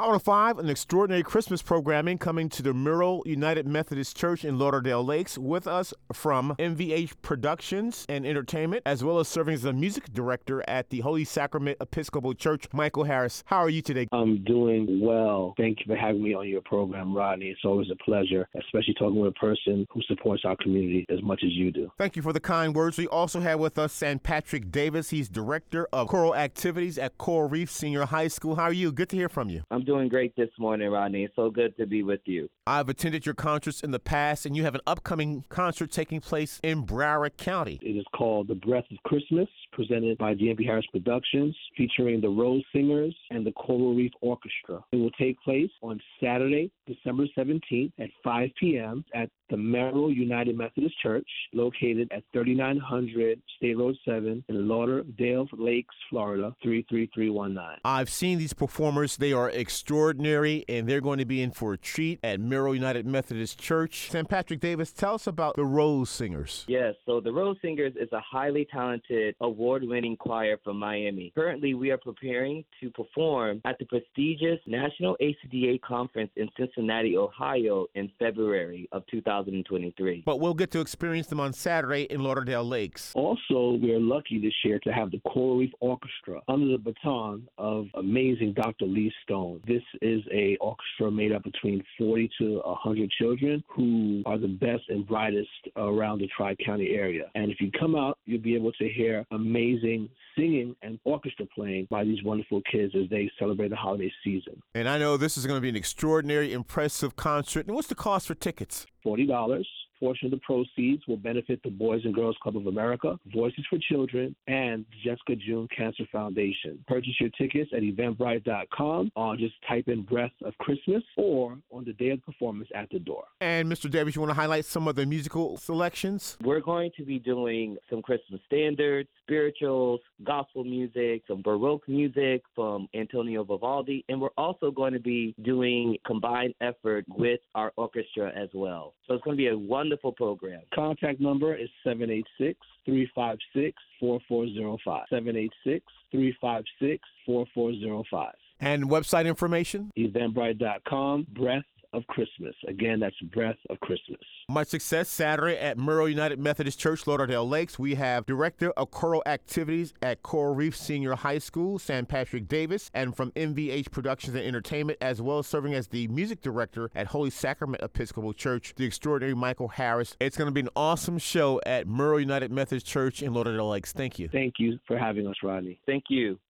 Hour oh five, an extraordinary Christmas programming coming to the Merrill United Methodist Church in Lauderdale Lakes. With us from MVH Productions and Entertainment, as well as serving as the music director at the Holy Sacrament Episcopal Church, Michael Harris. How are you today? I'm doing well. Thank you for having me on your program, Rodney. It's always a pleasure, especially talking with a person who supports our community as much as you do. Thank you for the kind words. We also have with us San Patrick Davis. He's director of choral activities at Coral Reef Senior High School. How are you? Good to hear from you. I'm doing great this morning, Rodney. It's so good to be with you. I've attended your concerts in the past, and you have an upcoming concert taking place in Broward County. It is called The Breath of Christmas, presented by GMP Harris Productions, featuring the Rose Singers and the Coral Reef Orchestra. It will take place on Saturday, December 17th at 5 p.m. at the Merrill United Methodist Church, located at 3900 State Road 7 in Lauderdale Lakes, Florida, 33319. I've seen these performers. They are extraordinary, and they're going to be in for a treat at Merrill United Methodist Church. San Patrick Davis, tell us about the Rose Singers. Yes, so the Rose Singers is a highly talented, award winning choir from Miami. Currently, we are preparing to perform at the prestigious National ACDA Conference in Cincinnati, Ohio in February of 2023. But we'll get to experience them on Saturday in Lauderdale Lakes. Also, we're lucky this year to have the Coral Reef Orchestra under the baton of amazing Dr. Lee Stone. This is a orchestra made up between 40 to 100 children who are the best and brightest around the Tri County area. And if you come out, you'll be able to hear amazing singing and orchestra playing by these wonderful kids as they celebrate the holiday season. And I know this is going to be an extraordinary, impressive concert. And what's the cost for tickets? $40 portion of the proceeds will benefit the Boys and Girls Club of America, Voices for Children, and Jessica June Cancer Foundation. Purchase your tickets at eventbrite.com or just type in Breath of Christmas or on the day of performance at the door. And Mr. Davis, you want to highlight some of the musical selections? We're going to be doing some Christmas standards, spirituals, gospel music, some Baroque music from Antonio Vivaldi, and we're also going to be doing combined effort with our orchestra as well. So it's going to be a wonderful program. Contact number is 786 356 4405. 786 356 4405. And website information? Eventbrite.com, Breath of Christmas. Again, that's Breath of Christmas. Much success Saturday at Merrill United Methodist Church, Lauderdale Lakes. We have Director of Choral Activities at Coral Reef Senior High School, San Patrick Davis, and from MVH Productions and Entertainment, as well as serving as the music director at Holy Sacrament Episcopal Church, the extraordinary Michael Harris. It's going to be an awesome show at Merrill United Methodist Church in Lauderdale Lakes. Thank you. Thank you for having us, Rodney. Thank you.